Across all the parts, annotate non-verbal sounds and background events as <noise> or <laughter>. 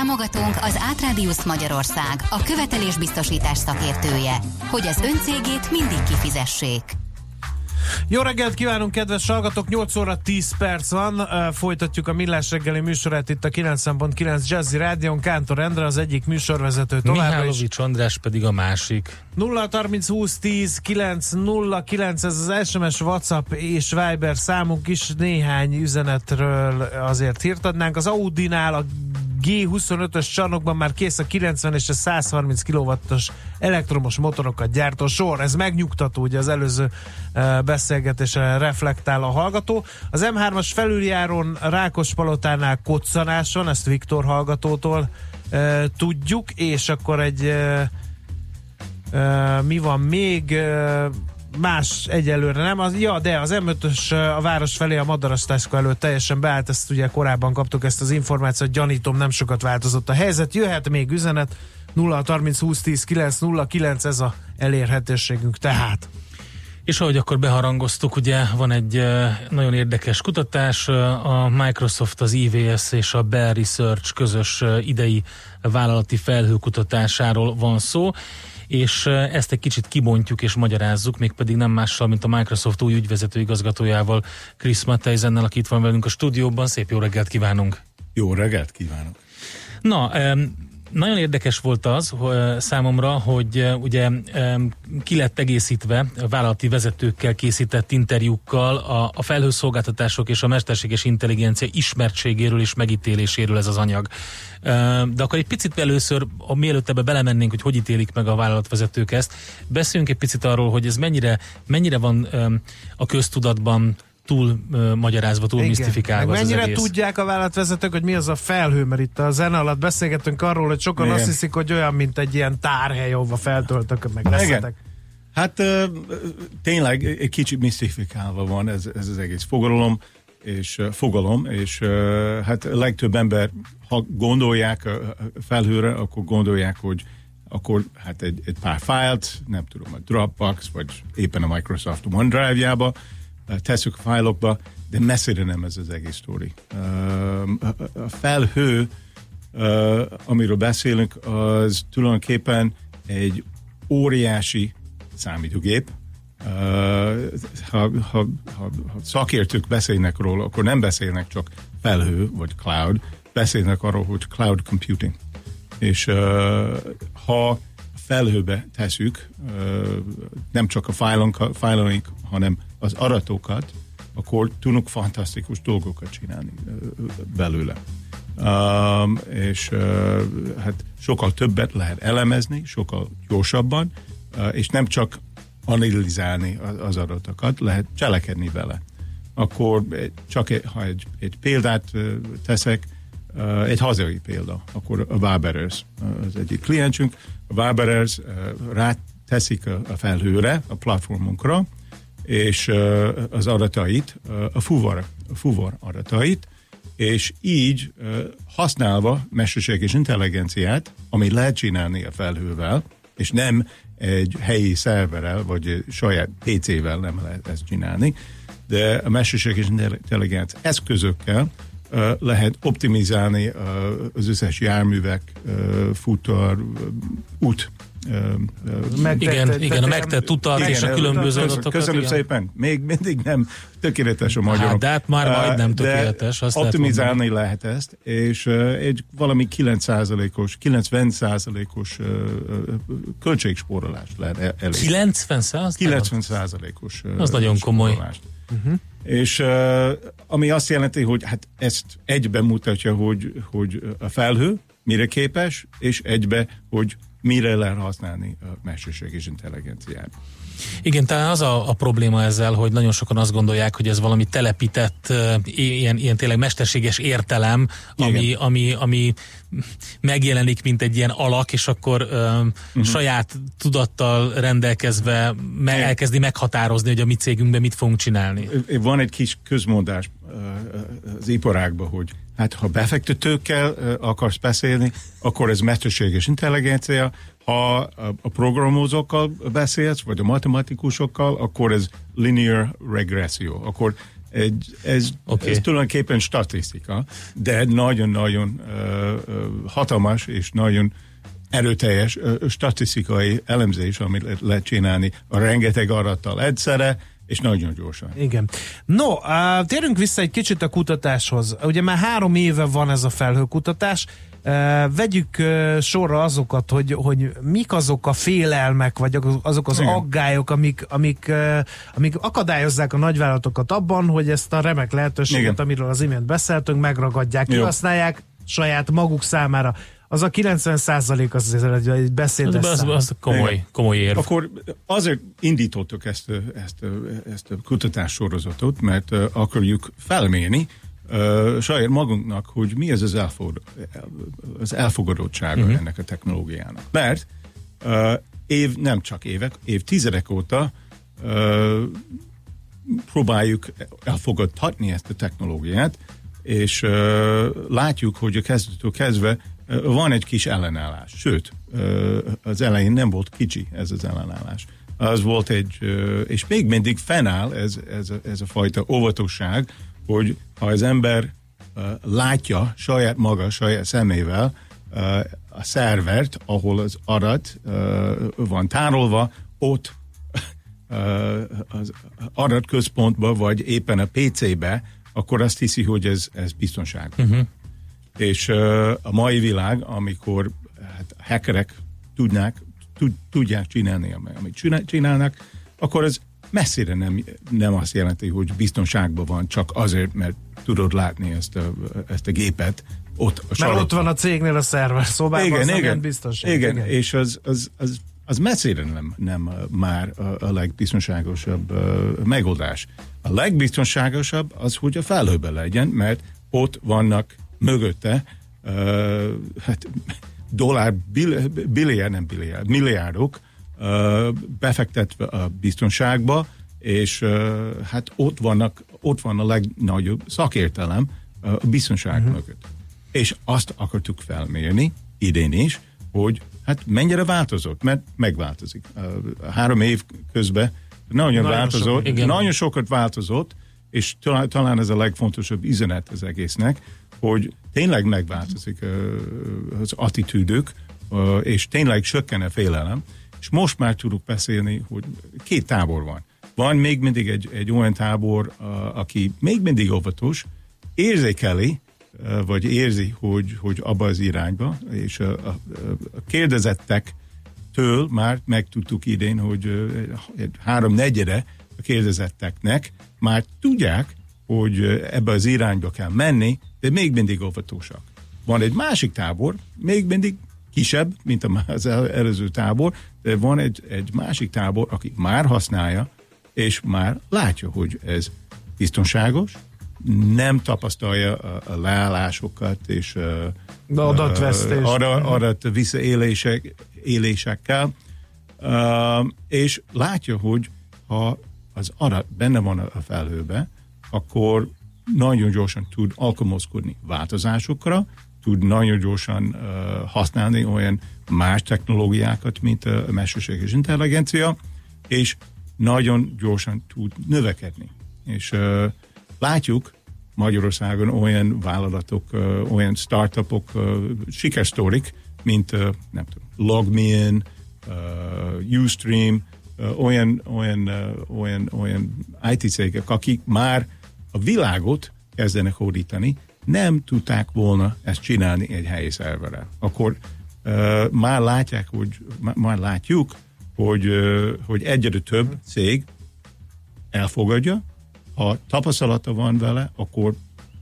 Támogatónk az Átrádiusz Magyarország, a követelésbiztosítás szakértője, hogy az öncégét mindig kifizessék. Jó reggelt kívánunk, kedves hallgatók! 8 óra 10 perc van. Folytatjuk a Millás reggeli műsorát itt a 9.9 Jazzy Rádion. Kántor Endre az egyik műsorvezető továbbra Mihálovics András pedig a másik. 0 30 20 10 9 0 9 ez az SMS, WhatsApp és Viber számunk is. Néhány üzenetről azért hírt adnánk. Az Audi-nál a G25-ös csarnokban már kész a 90 és a 130 kW-os elektromos motorokat gyártó sor. Ez megnyugtató, ugye az előző uh, beszélgetésre reflektál a hallgató. Az M3-as felüljáron Rákospalotánál koccanáson, ezt Viktor hallgatótól uh, tudjuk, és akkor egy uh, uh, mi van még? Uh, más egyelőre nem. Az, ja, de az M5-ös a város felé a Madarasztászka előtt teljesen beállt, ezt ugye korábban kaptuk ezt az információt, gyanítom nem sokat változott a helyzet. Jöhet még üzenet 0 30 20 10 9 0 9 ez a elérhetőségünk tehát. És ahogy akkor beharangoztuk, ugye van egy nagyon érdekes kutatás, a Microsoft, az IVS és a Bell Research közös idei vállalati felhőkutatásáról van szó, és ezt egy kicsit kibontjuk és magyarázzuk, mégpedig nem mással, mint a Microsoft új ügyvezető igazgatójával, Chris Matteisennel, aki itt van velünk a stúdióban. Szép jó reggelt kívánunk! Jó reggelt kívánok! Na, nagyon érdekes volt az hogy számomra, hogy ugye ki lett egészítve vállalati vezetőkkel készített interjúkkal a, a felhőszolgáltatások és a mesterséges intelligencia ismertségéről és megítéléséről ez az anyag. De akkor egy picit először, mielőtt ebbe belemennénk, hogy hogy ítélik meg a vállalatvezetők ezt, beszéljünk egy picit arról, hogy ez mennyire, mennyire van a köztudatban túl uh, magyarázva, túl Igen. misztifikálva Meg mennyire az egész. tudják a vállalatvezetők, hogy mi az a felhő, mert itt a zene alatt beszélgetünk arról, hogy sokan Igen. azt hiszik, hogy olyan, mint egy ilyen tárhely, ahova feltöltök, meg leszetek. Hát uh, tényleg egy kicsit misztifikálva van ez, ez az egész fogalom, és fogalom, és uh, hát a legtöbb ember, ha gondolják a felhőre, akkor gondolják, hogy akkor hát egy, egy pár fájlt, nem tudom, a Dropbox, vagy éppen a Microsoft OneDrive-jába, tesszük a fájlokba, de messzire nem ez az egész sztori. A felhő, amiről beszélünk, az tulajdonképpen egy óriási számítógép. Ha, ha, ha, ha szakértők beszélnek róla, akkor nem beszélnek csak felhő vagy cloud, beszélnek arról, hogy cloud computing. És ha felhőbe teszük, nem csak a fájlunk, hanem az aratokat, akkor tudunk fantasztikus dolgokat csinálni belőle. Um, és uh, hát sokkal többet lehet elemezni, sokkal gyorsabban, uh, és nem csak analizálni az, az adatokat, lehet cselekedni vele. Akkor csak ha egy, egy példát teszek, uh, egy hazai példa, akkor a Waberers az egyik kliensünk, a Waberers uh, ráteszik a, a felhőre, a platformunkra, és az adatait, a fuvar, a fuvar adatait, és így használva mesterséges intelligenciát, amit lehet csinálni a felhővel, és nem egy helyi szerverrel, vagy saját PC-vel nem lehet ezt csinálni, de a mesterséges intelligencia eszközökkel lehet optimizálni az összes járművek, futar, út Megtett, igen, igen, a megtett utat igen, és a különböző adatokat. Köszönöm igen. szépen. Még mindig nem tökéletes a magyarom. Hát, de hát már majdnem tökéletes. Azt optimizálni lehet, lehet ezt, és egy valami 9%-os, 90%-os költségspórolást lehet elérni. 90 90%-os Az nagyon komoly. Uh-huh. És ami azt jelenti, hogy hát ezt egyben mutatja, hogy, hogy a felhő mire képes, és egybe, hogy mire lehet használni a mesterséges intelligenciát. Igen, tehát az a, a probléma ezzel, hogy nagyon sokan azt gondolják, hogy ez valami telepített, ilyen, ilyen tényleg mesterséges értelem, ami, ami, ami megjelenik, mint egy ilyen alak, és akkor um, uh-huh. saját tudattal rendelkezve me- elkezdi meghatározni, hogy a mi cégünkben mit fogunk csinálni. Van egy kis közmondás az iparágban, hogy hát ha befektetőkkel akarsz beszélni, akkor ez mesterséges intelligencia, ha a programozókkal beszélsz, vagy a matematikusokkal, akkor ez linear regressió. Akkor egy, ez, okay. ez tulajdonképpen statisztika, de nagyon-nagyon uh, hatalmas és nagyon erőteljes uh, statisztikai elemzés, amit lehet, lehet csinálni a rengeteg arattal egyszerre, és nagyon gyorsan. Igen. No, térünk vissza egy kicsit a kutatáshoz. Ugye már három éve van ez a felhőkutatás, vegyük sorra azokat, hogy, hogy mik azok a félelmek, vagy azok az Igen. aggályok, amik, amik, amik akadályozzák a nagyvállalatokat abban, hogy ezt a remek lehetőséget, Igen. amiről az imént beszéltünk, megragadják, kihasználják saját maguk számára. Az a 90 százalék az azért egy beszédes az, az, az komoly, komoly érv. Akkor azért indítottuk ezt, ezt, ezt a kutatássorozatot, mert akarjuk felmérni, uh, saját magunknak, hogy mi ez az, elfogad, az elfogadottsága uh-huh. ennek a technológiának. Mert uh, év, nem csak évek, évtizedek óta uh, próbáljuk elfogadhatni ezt a technológiát, és uh, látjuk, hogy a kezdetől kezdve van egy kis ellenállás. Sőt, az elején nem volt kicsi ez az ellenállás. Az volt egy, és még mindig fennáll ez, ez, ez a fajta óvatosság, hogy ha az ember látja saját maga, saját szemével a szervert, ahol az adat uh, van tárolva, ott az adatközpontba, vagy éppen a PC-be, akkor azt hiszi, hogy ez, ez biztonságos. Uh-huh. És a mai világ, amikor hát, hackerek tudnák, tud, tudják csinálni, amit csinálnak, akkor ez messzire nem, nem azt jelenti, hogy biztonságban van csak azért, mert tudod látni ezt a, ezt a gépet ott a Mert ott van a cégnél a szerver szobában, igen, az igen, biztonság. Igen, igen, és az, az, az, az messzire nem, nem már a, a legbiztonságosabb uh, megoldás. A legbiztonságosabb az, hogy a felhőben legyen, mert ott vannak mögötte uh, hát, dollár, billiárd, nem billiárd, milliárdok befektetve a biztonságba, és hát ott, vannak, ott van a legnagyobb szakértelem a biztonság uh-huh. mögött. És azt akartuk felmérni idén is, hogy hát mennyire változott, mert megváltozik. Három év közben nagyon, nagyon változott, so, nagyon sokat változott, és talán, talán ez a legfontosabb üzenet az egésznek, hogy tényleg megváltozik az attitűdök, és tényleg csökken a félelem, és most már tudok beszélni, hogy két tábor van. Van még mindig egy, egy olyan tábor, aki még mindig óvatos, érzékeli, vagy érzi, hogy, hogy abba az irányba, és a, a, a kérdezettektől már megtudtuk idén, hogy három negyede a kérdezetteknek már tudják, hogy ebbe az irányba kell menni, de még mindig óvatosak. Van egy másik tábor, még mindig kisebb, mint az előző tábor, de van egy, egy másik tábor, aki már használja, és már látja, hogy ez biztonságos, nem tapasztalja a, a leállásokat és a, adatvesztés. Adat, adat visszaélések, élésekkel, és látja, hogy ha az adat benne van a felhőbe, akkor nagyon gyorsan tud alkalmazkodni változásokra, tud nagyon gyorsan uh, használni olyan más technológiákat, mint a mesterséges intelligencia, és nagyon gyorsan tud növekedni. És uh, látjuk Magyarországon olyan vállalatok, uh, olyan startupok, uh, sikersztorik, mint uh, nem tudom, LogMeIn, uh, Ustream, uh, olyan, olyan, uh, olyan, olyan IT cégek, akik már a világot kezdenek hódítani, nem tudták volna ezt csinálni egy helyi szerverrel. Akkor uh, már látják, hogy már látjuk, hogy, uh, hogy egyre több cég elfogadja, ha tapasztalata van vele, akkor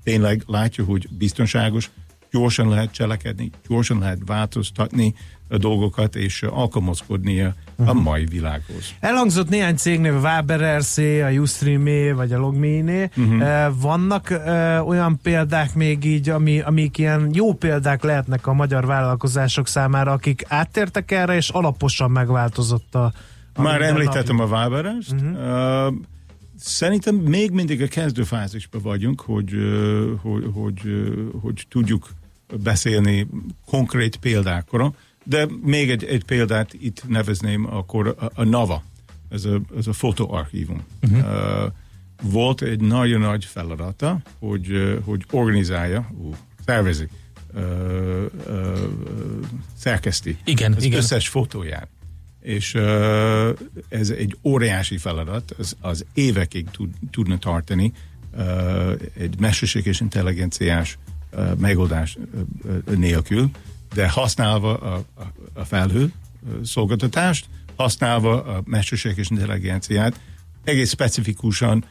tényleg látja, hogy biztonságos, gyorsan lehet cselekedni, gyorsan lehet változtatni a dolgokat, és alkalmazkodni uh-huh. a mai világhoz. Elhangzott néhány cégnév, a Waber RC, a Ustream vagy a Logmeiné. Uh-huh. Vannak uh, olyan példák még így, ami, amik ilyen jó példák lehetnek a magyar vállalkozások számára, akik áttértek erre, és alaposan megváltozott a... a Már említettem a Waber-est. Uh-huh. Uh, Szerintem még mindig a kezdőfázisban vagyunk, hogy, hogy, hogy, hogy tudjuk beszélni konkrét példákra, de még egy, egy példát itt nevezném akkor a, a NAVA, ez a, ez a fotoarchívum. Uh-huh. Uh, volt egy nagyon nagy feladata, hogy, hogy organizálja, ú, szervezi, uh, uh, szerkeszti igen, az igen. összes fotóját és uh, ez egy óriási feladat, az, az évekig tud, tudna tartani uh, egy mesterséges intelligenciás uh, megoldás uh, nélkül, de használva a, a, a felhő szolgáltatást, használva a mesterséges intelligenciát, egész specifikusan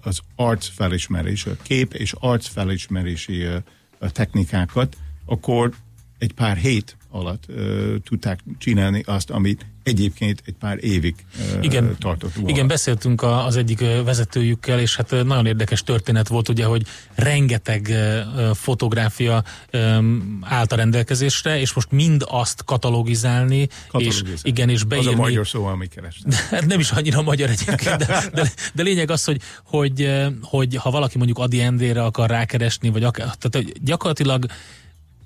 az arcfelismerés, a kép és arcfelismerési uh, technikákat, akkor egy pár hét alatt uh, tudták csinálni azt, amit egyébként egy pár évig uh, igen, tartott volna. Igen, beszéltünk a, az egyik vezetőjükkel, és hát nagyon érdekes történet volt, ugye, hogy rengeteg uh, fotográfia um, állt a rendelkezésre, és most mind azt katalogizálni, és igen, és beírni. Az a magyar szó, ami kerestem. <laughs> Hát nem is annyira magyar egyébként, de, <laughs> de, de lényeg az, hogy, hogy, hogy ha valaki mondjuk Adi Endére akar rákeresni, vagy akár, tehát gyakorlatilag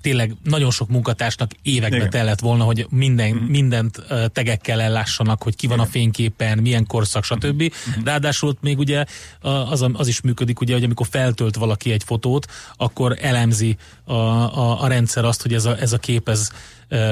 tényleg nagyon sok munkatársnak évekbe Igen. tellett volna, hogy minden, uh-huh. mindent tegekkel ellássanak, hogy ki van Igen. a fényképen, milyen korszak, stb. Uh-huh. Ráadásul még ugye az, az is működik, ugye, hogy amikor feltölt valaki egy fotót, akkor elemzi a, a, a rendszer azt, hogy ez a, ez a kép, ez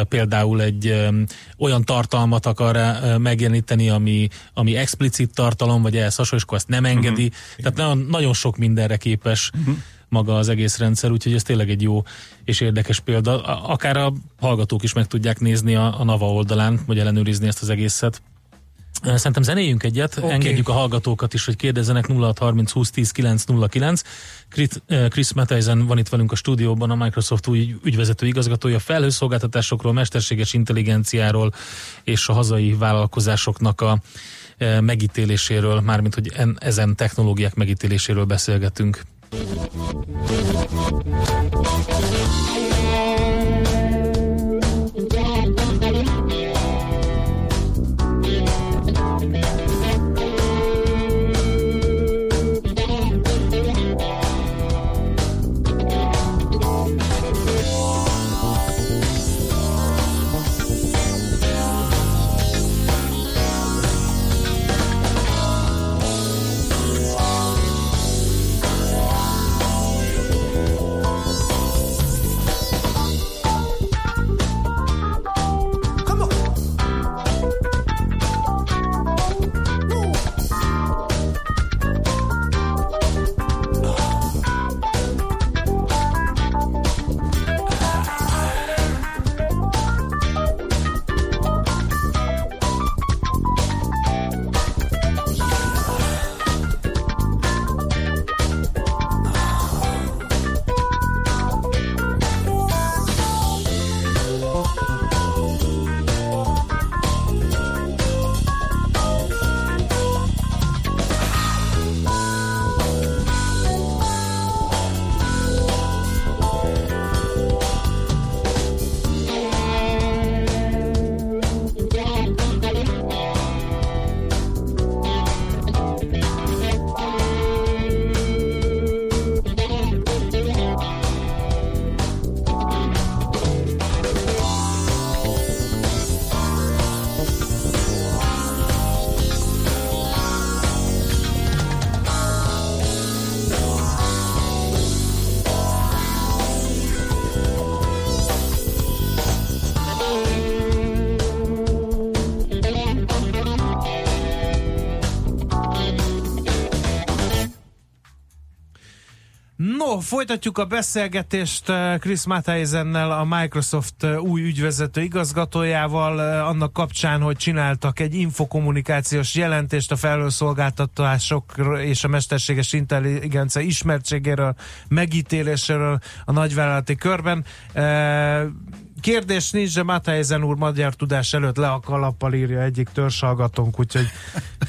például egy olyan tartalmat akar megjeleníteni, ami, ami explicit tartalom, vagy ehhez hasonló, és akkor ezt nem engedi. Uh-huh. Tehát nagyon, nagyon sok mindenre képes uh-huh maga az egész rendszer, úgyhogy ez tényleg egy jó és érdekes példa. Akár a hallgatók is meg tudják nézni a, a Nava oldalán, vagy ellenőrizni ezt az egészet. Szerintem zenéjünk egyet, okay. engedjük a hallgatókat is, hogy kérdezzenek 0630 20 10 909. Chris Mattheisen van itt velünk a stúdióban, a Microsoft új ügyvezető igazgatója, felhőszolgáltatásokról, mesterséges intelligenciáról és a hazai vállalkozásoknak a megítéléséről, mármint hogy en, ezen technológiák megítéléséről beszélgetünk. Thank you. Folytatjuk a beszélgetést eh, Chris Mattheisennel, a Microsoft eh, új ügyvezető igazgatójával, eh, annak kapcsán, hogy csináltak egy infokommunikációs jelentést a felhőszolgáltatások és a mesterséges intelligencia ismertségéről, megítéléséről a nagyvállalati körben kérdés nincs, de Matthijsen úr magyar tudás előtt le a kalappal írja egyik törzsalgatónk, úgyhogy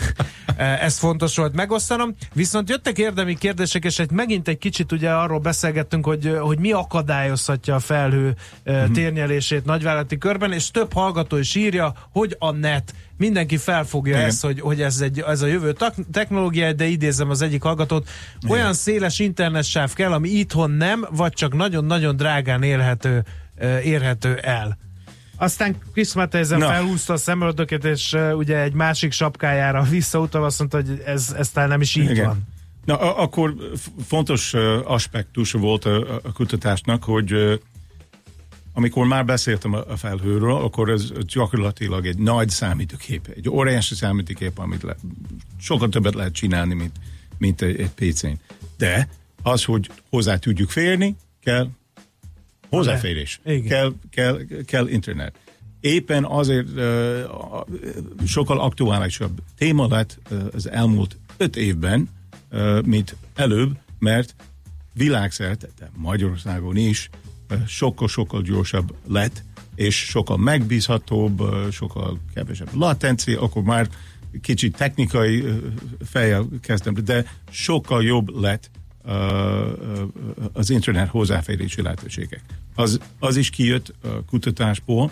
<laughs> ez fontos volt megosztanom. Viszont jöttek érdemi kérdések, és egy, megint egy kicsit ugye arról beszélgettünk, hogy, hogy mi akadályozhatja a felhő uh-huh. térnyelését nagyvállalati körben, és több hallgató is írja, hogy a net mindenki felfogja Igen. ezt, hogy, hogy ez, egy, ez a jövő technológia, de idézem az egyik hallgatót, Igen. olyan széles internetsáv kell, ami itthon nem, vagy csak nagyon-nagyon drágán élhető, érhető el. Aztán Chris Mattheisen no. felhúzta a szemöldöket, és uh, ugye egy másik sapkájára <laughs> visszautalva azt mondta, hogy ez, ez talán nem is így Igen. van. Na, akkor fontos aspektus volt a, a kutatásnak, hogy amikor már beszéltem a felhőről, akkor ez gyakorlatilag egy nagy számítógép, egy óriási számítógép, amit le, sokkal többet lehet csinálni, mint, mint egy, egy PC-n. De az, hogy hozzá tudjuk férni, kell hozzáférés, kell, kell, kell internet. Éppen azért uh, sokkal aktuálisabb téma lett uh, az elmúlt öt évben, uh, mint előbb, mert világszerte, de Magyarországon is sokkal-sokkal gyorsabb lett, és sokkal megbízhatóbb, sokkal kevesebb latencia, akkor már kicsit technikai fejjel kezdtem, de sokkal jobb lett az internet hozzáférési lehetőségek. Az, az is kijött a kutatásból,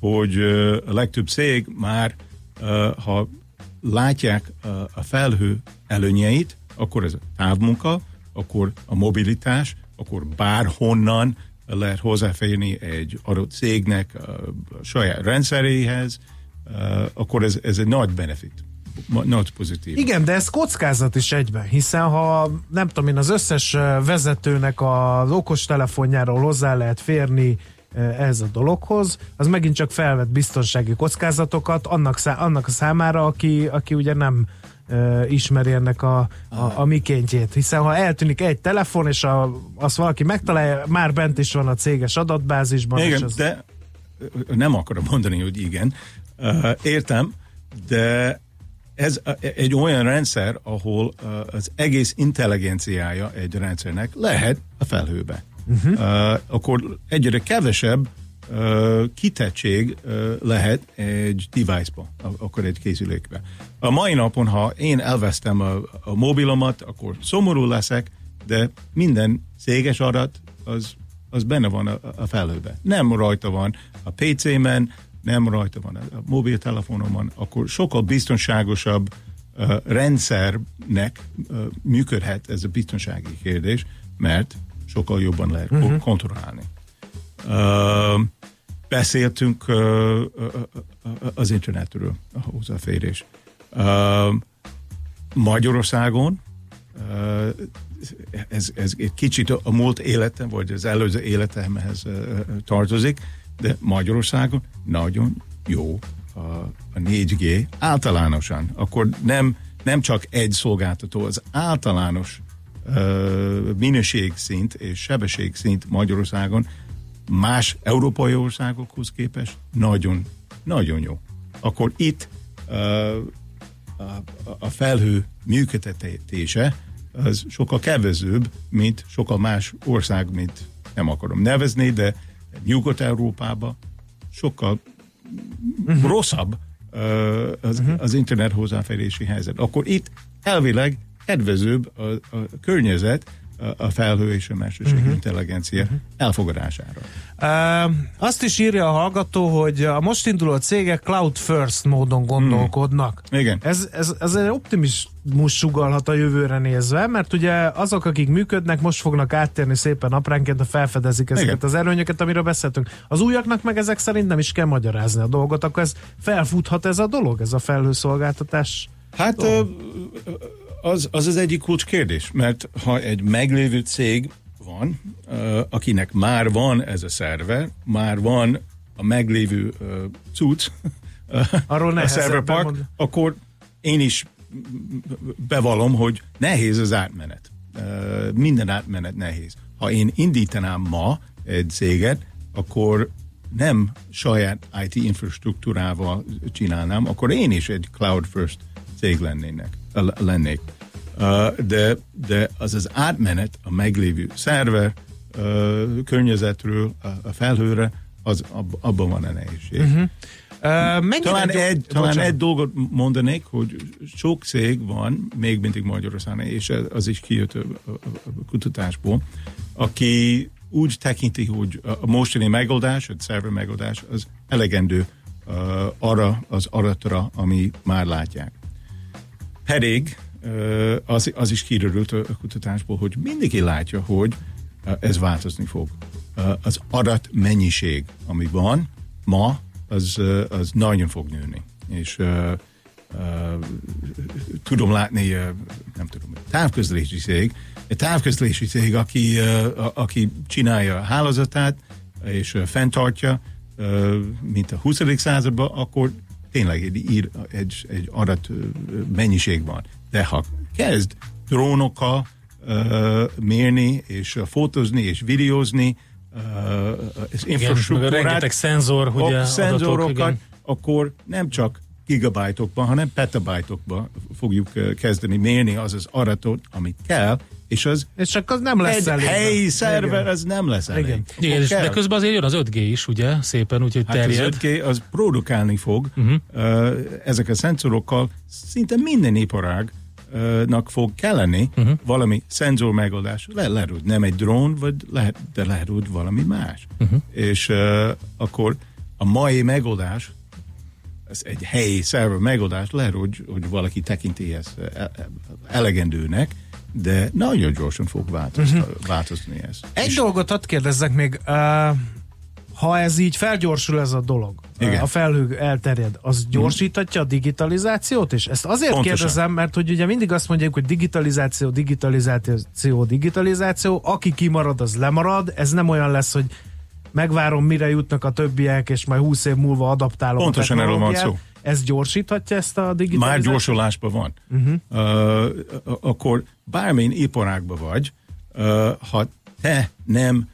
hogy a legtöbb cég már, ha látják a felhő előnyeit, akkor ez a távmunka, akkor a mobilitás, akkor bárhonnan lehet hozzáférni egy adott cégnek a saját rendszeréhez, akkor ez, ez egy nagy benefit. Nagy pozitív. Igen, de ez kockázat is egyben, hiszen ha nem tudom én, az összes vezetőnek az okostelefonjáról hozzá lehet férni ez a dologhoz, az megint csak felvet biztonsági kockázatokat annak, szá- annak a számára, aki, aki ugye nem ismeri ennek a, a, a mikéntjét. Hiszen ha eltűnik egy telefon, és a, azt valaki megtalálja, már bent is van a céges adatbázisban. Igen, és az... de nem akarom mondani, hogy igen. Értem, de ez egy olyan rendszer, ahol az egész intelligenciája egy rendszernek lehet a felhőbe. Uh-huh. Uh, akkor egyre kevesebb kitettség lehet egy device-ba, akkor egy készülékbe. A mai napon, ha én elvesztem a, a mobilomat, akkor szomorú leszek, de minden céges adat az, az benne van a, a felhőbe. Nem rajta van a PC-men, nem rajta van a mobiltelefonomon, akkor sokkal biztonságosabb uh, rendszernek uh, működhet ez a biztonsági kérdés, mert sokkal jobban lehet uh-huh. kontrollálni. Uh, beszéltünk uh, uh, az internetről, a hozzáférés. Uh, Magyarországon uh, ez, ez egy kicsit a múlt életem, vagy az előző életemhez uh, tartozik, de Magyarországon nagyon jó a, a 4G általánosan. Akkor nem, nem csak egy szolgáltató, az általános uh, minőségszint és sebességszint Magyarországon más európai országokhoz képest nagyon, nagyon jó. Akkor itt uh, a, a felhő működtetése az sokkal kevezőbb, mint sokkal más ország, mint nem akarom nevezni, de Nyugat-Európába sokkal uh-huh. rosszabb az, uh-huh. az internet hozzáférési helyzet. Akkor itt elvileg kedvezőbb a, a környezet, a felhő és a mesterségi uh-huh. intelligencia uh-huh. elfogadására. Uh, azt is írja a hallgató, hogy a most induló cégek cloud first módon gondolkodnak. Mm. Igen. Ez, ez, ez egy optimizmus sugalhat a jövőre nézve, mert ugye azok, akik működnek, most fognak áttérni szépen napránként, a felfedezik ezeket Igen. az előnyöket, amiről beszéltünk. Az újaknak meg ezek szerint nem is kell magyarázni a dolgot, akkor ez felfuthat ez a dolog, ez a felhőszolgáltatás? Hát dolog az, az az egyik kulcs kérdés, mert ha egy meglévő cég van, akinek már van ez a szerver, már van a meglévő cucc, Arról a serverpark, akkor én is bevallom, hogy nehéz az átmenet. Minden átmenet nehéz. Ha én indítanám ma egy céget, akkor nem saját IT infrastruktúrával csinálnám, akkor én is egy cloud first cég lennének, lennék. De, de az az átmenet a meglévő szerver környezetről a felhőre, az, ab, abban van a nehézség. Uh-huh. Uh, talán egy, talán egy dolgot mondanék, hogy sok cég van, még mindig Magyarországon, és az is kijött a, a, a kutatásból, aki úgy tekinti, hogy a mostani megoldás, a szerver megoldás az elegendő uh, arra az aratra, ami már látják. Pedig az, az is kiderült a kutatásból, hogy mindenki látja, hogy ez változni fog. Az adat mennyiség, ami van ma, az, az nagyon fog nőni. És uh, tudom látni, uh, nem tudom, távközlési cég, egy távközlési cég, aki, uh, aki csinálja a hálózatát és fenntartja, mint a 20. században, akkor tényleg egy, ír, egy, egy adat mennyiség van. De ha kezd drónokkal uh, mérni, és fotózni, és videózni, uh, infrastruktúrát, rengeteg szenzor, ugye, szenzorokat, adatok, akkor nem csak gigabájtokban, hanem petabájtokban fogjuk kezdeni mérni az az aratot, amit kell, és az és csak az nem lesz egy elég. helyi szerver, Igen. az nem lesz elég. Igen. Igen, és de közben azért jön az 5G is, ugye, szépen, úgyhogy hát terjed. az 5G az produkálni fog, uh-huh. uh, ezek a szenzorokkal szinte minden iparág nak fog kelleni uh-huh. valami szenzor megoldás. Le, lehet, hogy nem egy drón, vagy lehet, de lehet, hogy valami más. Uh-huh. És uh, akkor a mai megoldás, ez egy helyi szerver megoldás, lehet, hogy, hogy valaki tekinti ezt elegendőnek, de nagyon gyorsan fog változni, uh-huh. változni ez. Egy És dolgot hadd kérdezzek még, uh, ha ez így felgyorsul ez a dolog, Igen. a felhő elterjed, az mhm. gyorsítatja a digitalizációt is? Ezt azért Pontosan. kérdezem, mert hogy ugye mindig azt mondják, hogy digitalizáció, digitalizáció, digitalizáció, aki kimarad, az lemarad, ez nem olyan lesz, hogy megvárom, mire jutnak a többiek, és majd 20 év múlva adaptálom Pontosan erről van szó. Ez gyorsíthatja ezt a digitalizációt? Már gyorsulásban van. Uh-huh. Uh, akkor bármilyen iparágban vagy, uh, ha te nem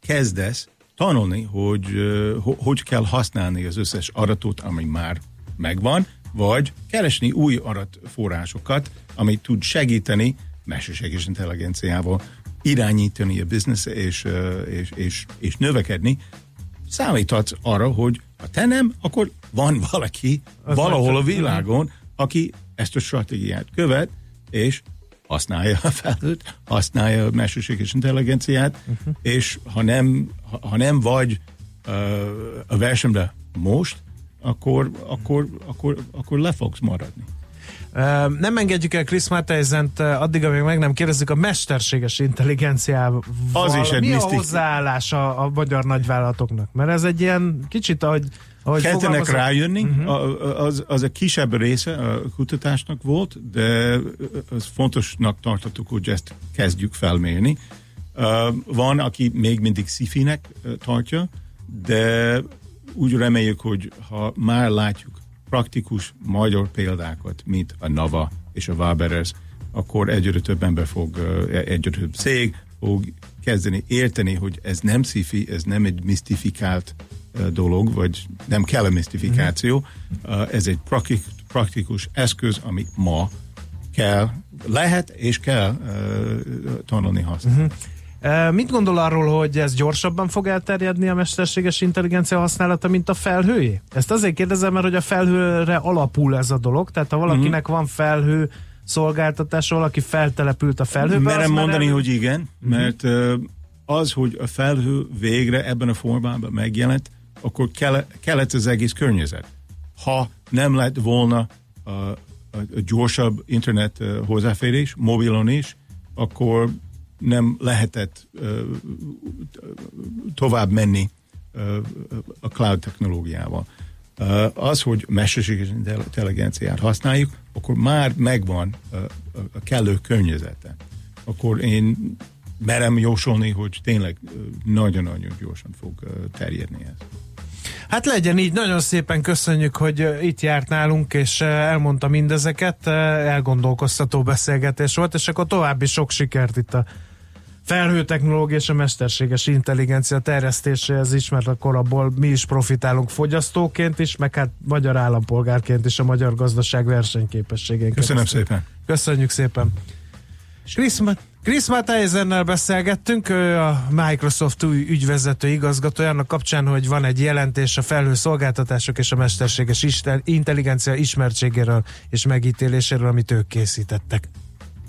kezdesz tanulni, hogy uh, hogy kell használni az összes adatot, ami már megvan, vagy keresni új adatforrásokat, ami tud segíteni mesterséges intelligenciával irányítani a biznisz és, és, és, és növekedni, számíthatsz arra, hogy ha te nem, akkor van valaki Az valahol a világon, aki ezt a stratégiát követ, és használja a felhőt, használja a mesterséges intelligenciát, uh-huh. és ha nem, ha, ha nem vagy uh, a versenyben most, akkor, akkor, akkor, akkor le fogsz maradni. Nem engedjük el Chris Matthijsent uh, addig, amíg meg nem kérdezzük a mesterséges intelligenciával. Az is egy Mi misztik... a hozzáállás a, a magyar nagyvállalatoknak? Mert ez egy ilyen kicsit, ahogy ahogy Kezdenek rájönni, uh-huh. az, az a kisebb része a kutatásnak volt, de az fontosnak tartottuk, hogy ezt kezdjük felmérni. Van, aki még mindig szifinek tartja, de úgy reméljük, hogy ha már látjuk praktikus magyar példákat, mint a Nava és a Waberers, akkor egyre több ember fog, egyre több cég fog kezdeni érteni, hogy ez nem szifi, ez nem egy misztifikált dolog, vagy nem kell a misztifikáció. Ez egy praktikus eszköz, ami ma kell, lehet és kell tanulni használni. Uh-huh. Mit gondol arról, hogy ez gyorsabban fog elterjedni a mesterséges intelligencia használata, mint a felhőjé? Ezt azért kérdezem, mert hogy a felhőre alapul ez a dolog, tehát ha valakinek uh-huh. van felhő szolgáltatás, valaki feltelepült a felhőbe. Merem mondani, elő... hogy igen, uh-huh. mert az, hogy a felhő végre ebben a formában megjelent, akkor kellett az egész környezet. Ha nem lett volna a, a, a gyorsabb internet hozzáférés, mobilon is, akkor nem lehetett tovább menni a cloud technológiával. Az, hogy mesterséges intelligenciát használjuk, akkor már megvan a kellő környezete. Akkor én merem jósolni, hogy tényleg nagyon-nagyon gyorsan fog terjedni ez. Hát legyen így, nagyon szépen köszönjük, hogy itt járt nálunk, és elmondta mindezeket, elgondolkoztató beszélgetés volt, és akkor további sok sikert itt a felhőtechnológia és a mesterséges intelligencia terjesztéséhez is, mert akkor abból mi is profitálunk fogyasztóként is, meg hát magyar állampolgárként is a magyar gazdaság versenyképességén. Köszönöm keresztül. szépen. Köszönjük szépen. Krisz Chris Matthijsennel beszélgettünk, ő a Microsoft új ügyvezető igazgatójának kapcsán, hogy van egy jelentés a felhőszolgáltatások és a mesterséges intelligencia ismertségéről és megítéléséről, amit ők készítettek.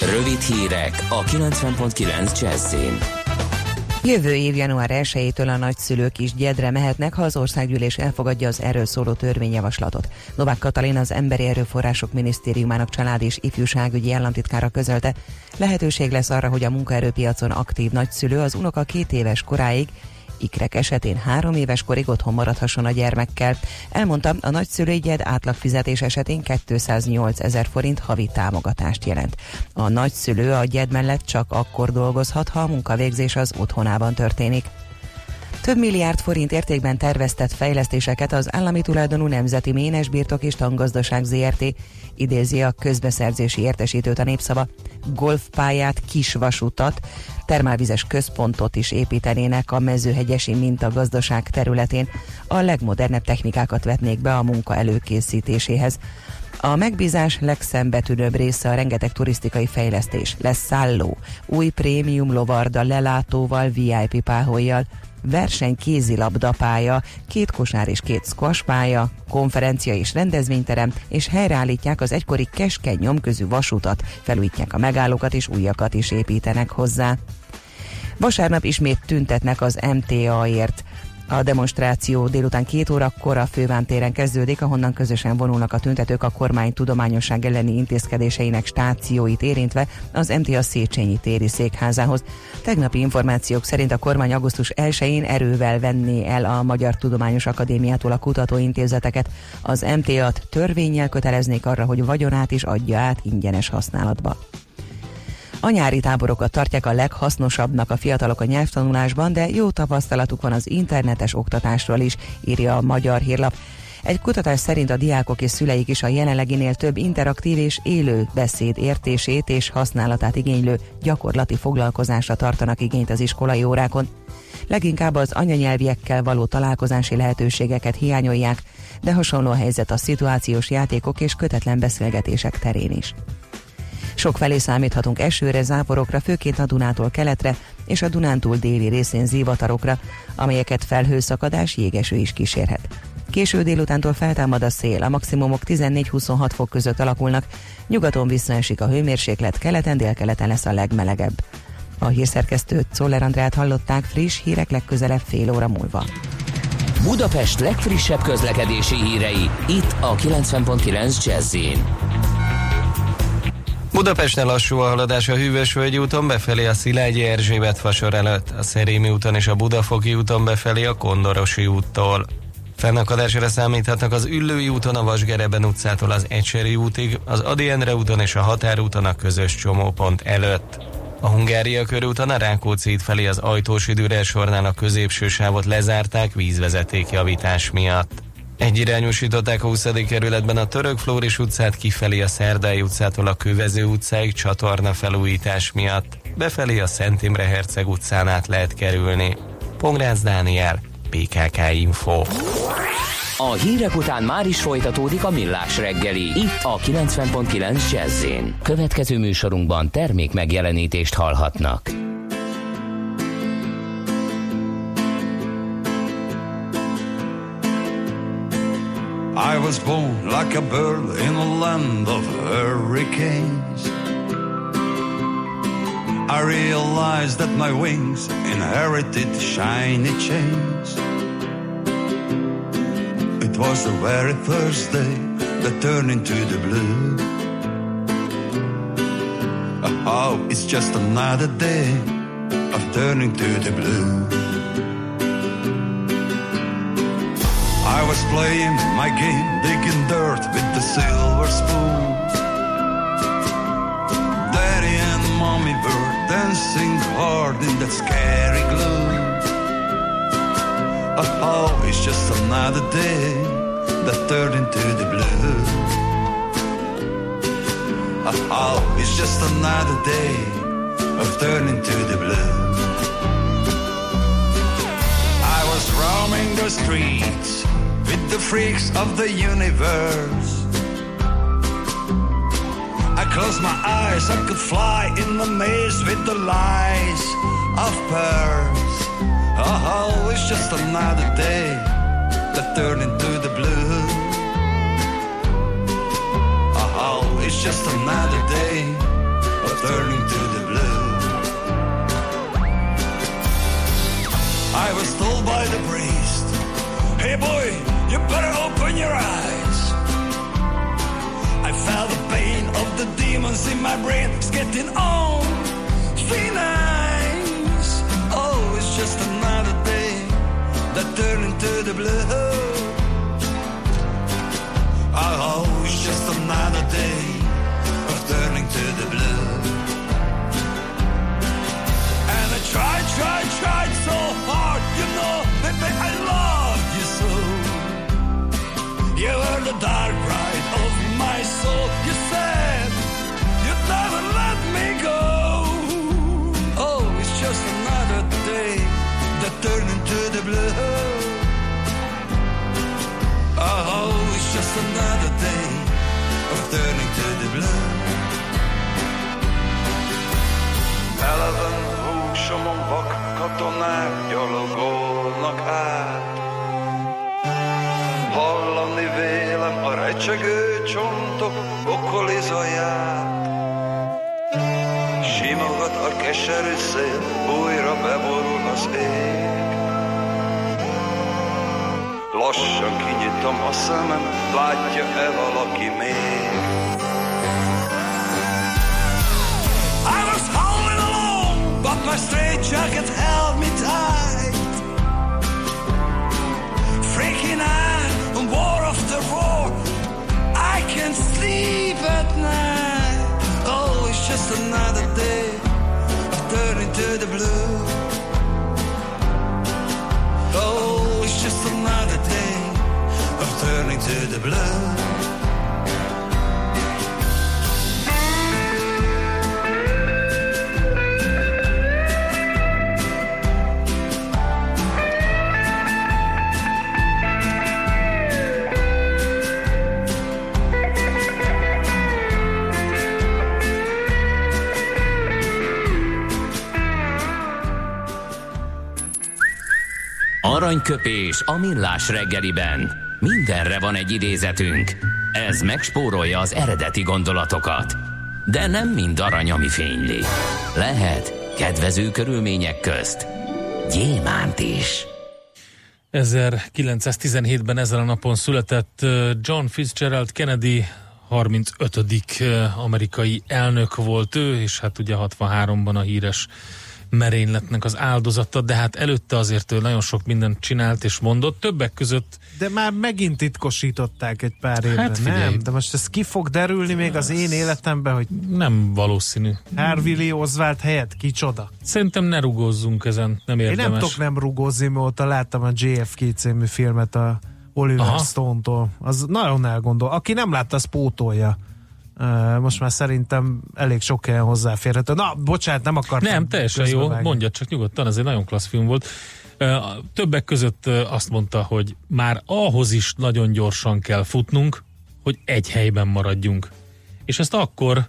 Rövid hírek a 90.9 Jazzin. Jövő év január 1-től a nagyszülők is gyedre mehetnek, ha az országgyűlés elfogadja az erről szóló törvényjavaslatot. Novák Katalin az Emberi Erőforrások Minisztériumának család és ifjúságügyi államtitkára közölte. Lehetőség lesz arra, hogy a munkaerőpiacon aktív nagyszülő az unoka két éves koráig ikrek esetén három éves korig otthon maradhasson a gyermekkel. Elmondta, a nagyszülőgyed átlagfizetés esetén 208 ezer forint havi támogatást jelent. A nagyszülő a gyed mellett csak akkor dolgozhat, ha a munkavégzés az otthonában történik. Több milliárd forint értékben terveztett fejlesztéseket az állami tulajdonú Nemzeti Ménes Birtok és Tangazdaság ZRT idézi a közbeszerzési értesítőt a népszava. Golfpályát, kisvasutat, termálvizes központot is építenének a mezőhegyesi mintagazdaság területén. A legmodernebb technikákat vetnék be a munka előkészítéséhez. A megbízás legszembetűnőbb része a rengeteg turisztikai fejlesztés. Lesz szálló, új prémium lovarda lelátóval, VIP páholyjal, verseny kézilabdapálya, két kosár és két squash pálya, konferencia és rendezvényterem, és helyreállítják az egykori keskeny nyomközű vasutat, felújítják a megállókat és újakat is építenek hozzá. Vasárnap ismét tüntetnek az MTA-ért. A demonstráció délután két órakor a fővántéren kezdődik, ahonnan közösen vonulnak a tüntetők a kormány tudományosság elleni intézkedéseinek stációit érintve az MTA Széchenyi téri székházához. Tegnapi információk szerint a kormány augusztus 1-én erővel venné el a Magyar Tudományos Akadémiától a kutatóintézeteket. Az MTA-t törvényel köteleznék arra, hogy vagyonát is adja át ingyenes használatba. A nyári táborokat tartják a leghasznosabbnak a fiatalok a nyelvtanulásban, de jó tapasztalatuk van az internetes oktatásról is, írja a Magyar Hírlap. Egy kutatás szerint a diákok és szüleik is a jelenleginél több interaktív és élő beszéd értését és használatát igénylő gyakorlati foglalkozásra tartanak igényt az iskolai órákon. Leginkább az anyanyelviekkel való találkozási lehetőségeket hiányolják, de hasonló a helyzet a szituációs játékok és kötetlen beszélgetések terén is. Sok felé számíthatunk esőre, záporokra, főként a Dunától keletre és a Dunántúl déli részén zivatarokra, amelyeket felhőszakadás, jégeső is kísérhet. Késő délutántól feltámad a szél, a maximumok 14-26 fok között alakulnak, nyugaton visszaesik a hőmérséklet, keleten délkeleten lesz a legmelegebb. A hírszerkesztőt Czoller Andrát hallották friss hírek legközelebb fél óra múlva. Budapest legfrissebb közlekedési hírei, itt a 90.9 jazz Budapesten lassú a haladás a Hűvösvölgyi úton befelé a Szilágyi Erzsébet fasor előtt, a Szerémi úton és a Budafoki úton befelé a Kondorosi úttól. Fennakadásra számíthatnak az Üllői úton a Vasgereben utcától az Ecseri útig, az Adi úton és a Határúton a közös csomópont előtt. A Hungária körúton a Rákóczi felé az Ajtósi Dürer sornál a középső sávot lezárták vízvezeték javítás miatt. Egyirányosították a 20. kerületben a Török Flóris utcát kifelé a Szerdai utcától a Kövező utcáig csatorna felújítás miatt. Befelé a Szent Imre Herceg utcán át lehet kerülni. Pongrácz Dániel, PKK Info. A hírek után már is folytatódik a millás reggeli. Itt a 90.9 jazz Következő műsorunkban termék megjelenítést hallhatnak. Was born like a bird in a land of hurricanes. I realized that my wings inherited shiny chains. It was the very first day that turned into the blue. Oh, it's just another day of turning to the blue. I was playing my game, digging dirt with the silver spoon. Daddy and mommy were dancing hard in that scary gloom. Oh, it's just another day that turned into the blue. Oh, it's just another day of turning to the blue. I was roaming the streets with the freaks of the universe. I closed my eyes, I could fly in the maze with the lies of pearls. Oh, oh, it's just another day that turned into the blue. Oh, oh it's just another day of turning to the blue. I was told by the priest, hey boy, you better open your eyes. I felt the pain of the demons in my brain. It's getting on. Three nights. Oh, it's just another day that turned into the blue. Oh, it's just another day of turning to the blue. And I tried, tried, tried so hard. You know, baby, I love. You were the dark ride of my soul. You said you'd never let me go. Oh, it's just another day that turned into the blue. Oh, it's just another day of turning to the blue. Eleven húsomon vak katonák gyalogolnak át. Hallani vélem a recsegő csontok okoli zaját. Simogat a keserű szél, újra beborul az ég. Lassan kinyitom a szemem, látja-e valaki még? I was howling alone, but my straitjacket held me blue. Oh, it's just another day of turning to the blue. Aranyköpés a millás reggeliben. Mindenre van egy idézetünk. Ez megspórolja az eredeti gondolatokat. De nem mind arany, ami fényli. Lehet kedvező körülmények közt gyémánt is. 1917-ben ezen a napon született John Fitzgerald Kennedy 35. amerikai elnök volt ő, és hát ugye 63-ban a híres merényletnek az áldozata, de hát előtte azért ő nagyon sok mindent csinált és mondott, többek között De már megint titkosították egy pár évben, Hát figyelj. nem? De most ez ki fog derülni még az én életemben, hogy nem valószínű. Harvey Oswald helyett kicsoda? Szerintem ne rugózzunk ezen, nem Én érdemes. nem tudok nem rugózni, mióta láttam a JFK című filmet a Oliver Aha. Stone-tól. Az nagyon elgondol. Aki nem látta, az pótolja. Most már szerintem elég sok helyen hozzáférhető. Na, bocsánat, nem akartam. Nem, teljesen jó, közbevágni. mondja csak nyugodtan, ez egy nagyon klassz film volt. Többek között azt mondta, hogy már ahhoz is nagyon gyorsan kell futnunk, hogy egy helyben maradjunk. És ezt akkor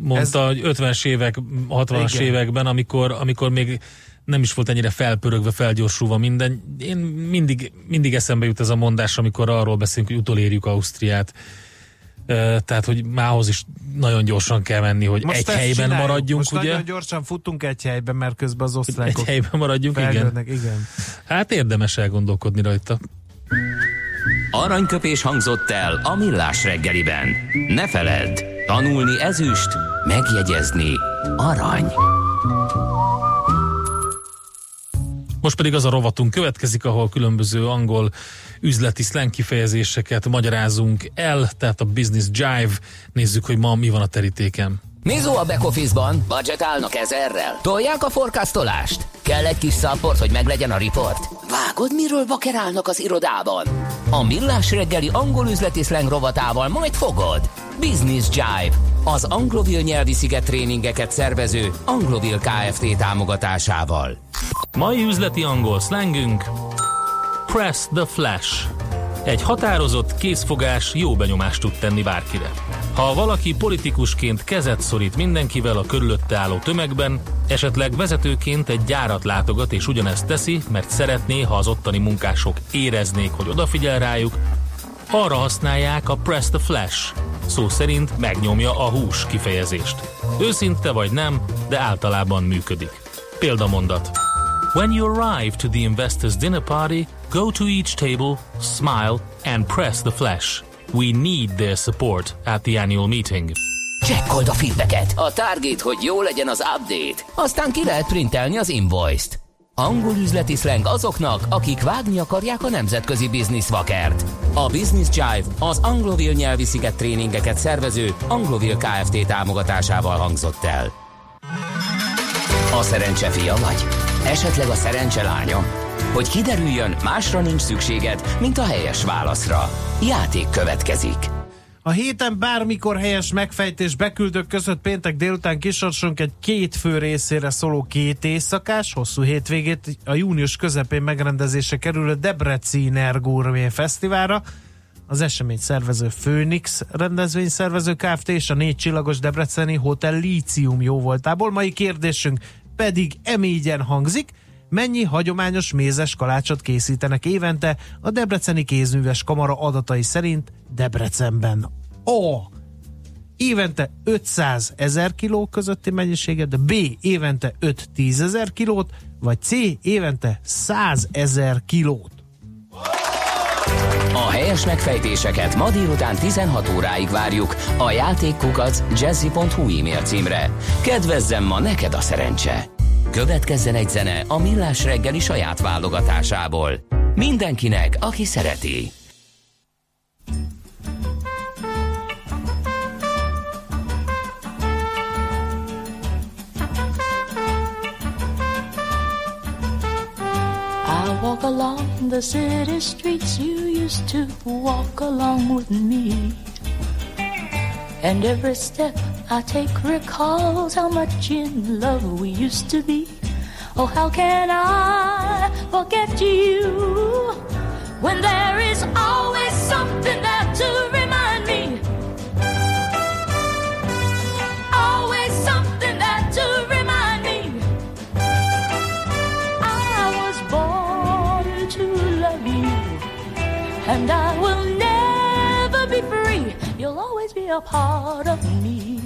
mondta, Ez- hogy 50-es évek, 60-as Igen. években, amikor, amikor még nem is volt ennyire felpörögve, felgyorsulva minden. Én mindig, mindig eszembe jut ez a mondás, amikor arról beszélünk, hogy utolérjük Ausztriát. Tehát, hogy mához is nagyon gyorsan kell menni, hogy Most egy helyben csináljuk. maradjunk, Most ugye? nagyon gyorsan futunk egy helyben, mert közben az Egy osztrákok helyben maradjunk, igen. Igen. Hát érdemes elgondolkodni rajta. Aranyköpés hangzott el a millás reggeliben. Ne feledd, tanulni ezüst, megjegyezni arany. Most pedig az a rovatunk következik, ahol különböző angol üzleti slang kifejezéseket magyarázunk el, tehát a Business Jive. Nézzük, hogy ma mi van a terítéken. Mizo a back-office-ban? Budgetálnak ezerrel? Tolják a forecastolást? Kell egy kis szapport, hogy meglegyen a riport? Vágod, miről vakerálnak az irodában? A millás reggeli angol üzleti slang rovatával majd fogod. Business Jive, az anglovil nyelvi sziget tréningeket szervező Anglovil Kft. támogatásával. Mai üzleti angol szlengünk Press the Flash. Egy határozott készfogás jó benyomást tud tenni bárkire. Ha valaki politikusként kezet szorít mindenkivel a körülötte álló tömegben, esetleg vezetőként egy gyárat látogat és ugyanezt teszi, mert szeretné, ha az ottani munkások éreznék, hogy odafigyel rájuk, arra használják a Press the Flash, szó szerint megnyomja a hús kifejezést. Őszinte vagy nem, de általában működik. Példamondat. When you arrive to the investors dinner party, go to each table, smile and press the flash. We need their support at the annual meeting. Csekkold a feedbacket. A target, hogy jó legyen az update. Aztán ki lehet printelni az invoice-t. Angol üzleti slang azoknak, akik vágni akarják a nemzetközi business vakert. A Business Jive az Anglovil nyelvi sziget tréningeket szervező Anglovil Kft. támogatásával hangzott el. A szerencse fia vagy? Esetleg a szerencse lánya? Hogy kiderüljön, másra nincs szükséged, mint a helyes válaszra. Játék következik. A héten bármikor helyes megfejtés beküldők között péntek délután kisorsunk egy két fő részére szóló két éjszakás, hosszú hétvégét a június közepén megrendezése kerülő Debreciner Gourmet Fesztiválra. Az esemény szervező Phoenix rendezvény szervező Kft. és a négy csillagos Debreceni Hotel Lícium jó voltából. Mai kérdésünk pedig emígyen hangzik, mennyi hagyományos mézes kalácsot készítenek évente a Debreceni Kézműves Kamara adatai szerint Debrecenben. A. Évente 500 ezer kiló közötti mennyiséget, B. Évente 5-10 ezer kilót, vagy C. Évente 100 ezer kilót. A helyes megfejtéseket ma délután 16 óráig várjuk a játékkukac jazzy.hu e-mail címre. Kedvezzem ma neked a szerencse! Következzen egy zene a Millás reggeli saját válogatásából. Mindenkinek, aki szereti. I walk along the city streets you used to walk along with me. And every step I take recalls how much in love we used to be. Oh, how can I forget you when there is always something there to remind me? Always something there to remind me. I was born to love you, and I will never be free. You'll always be a part of me.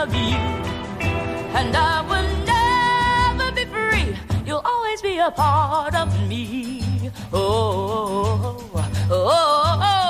love you, and I will never be free. You'll always be a part of me. Oh, oh, oh, oh, oh.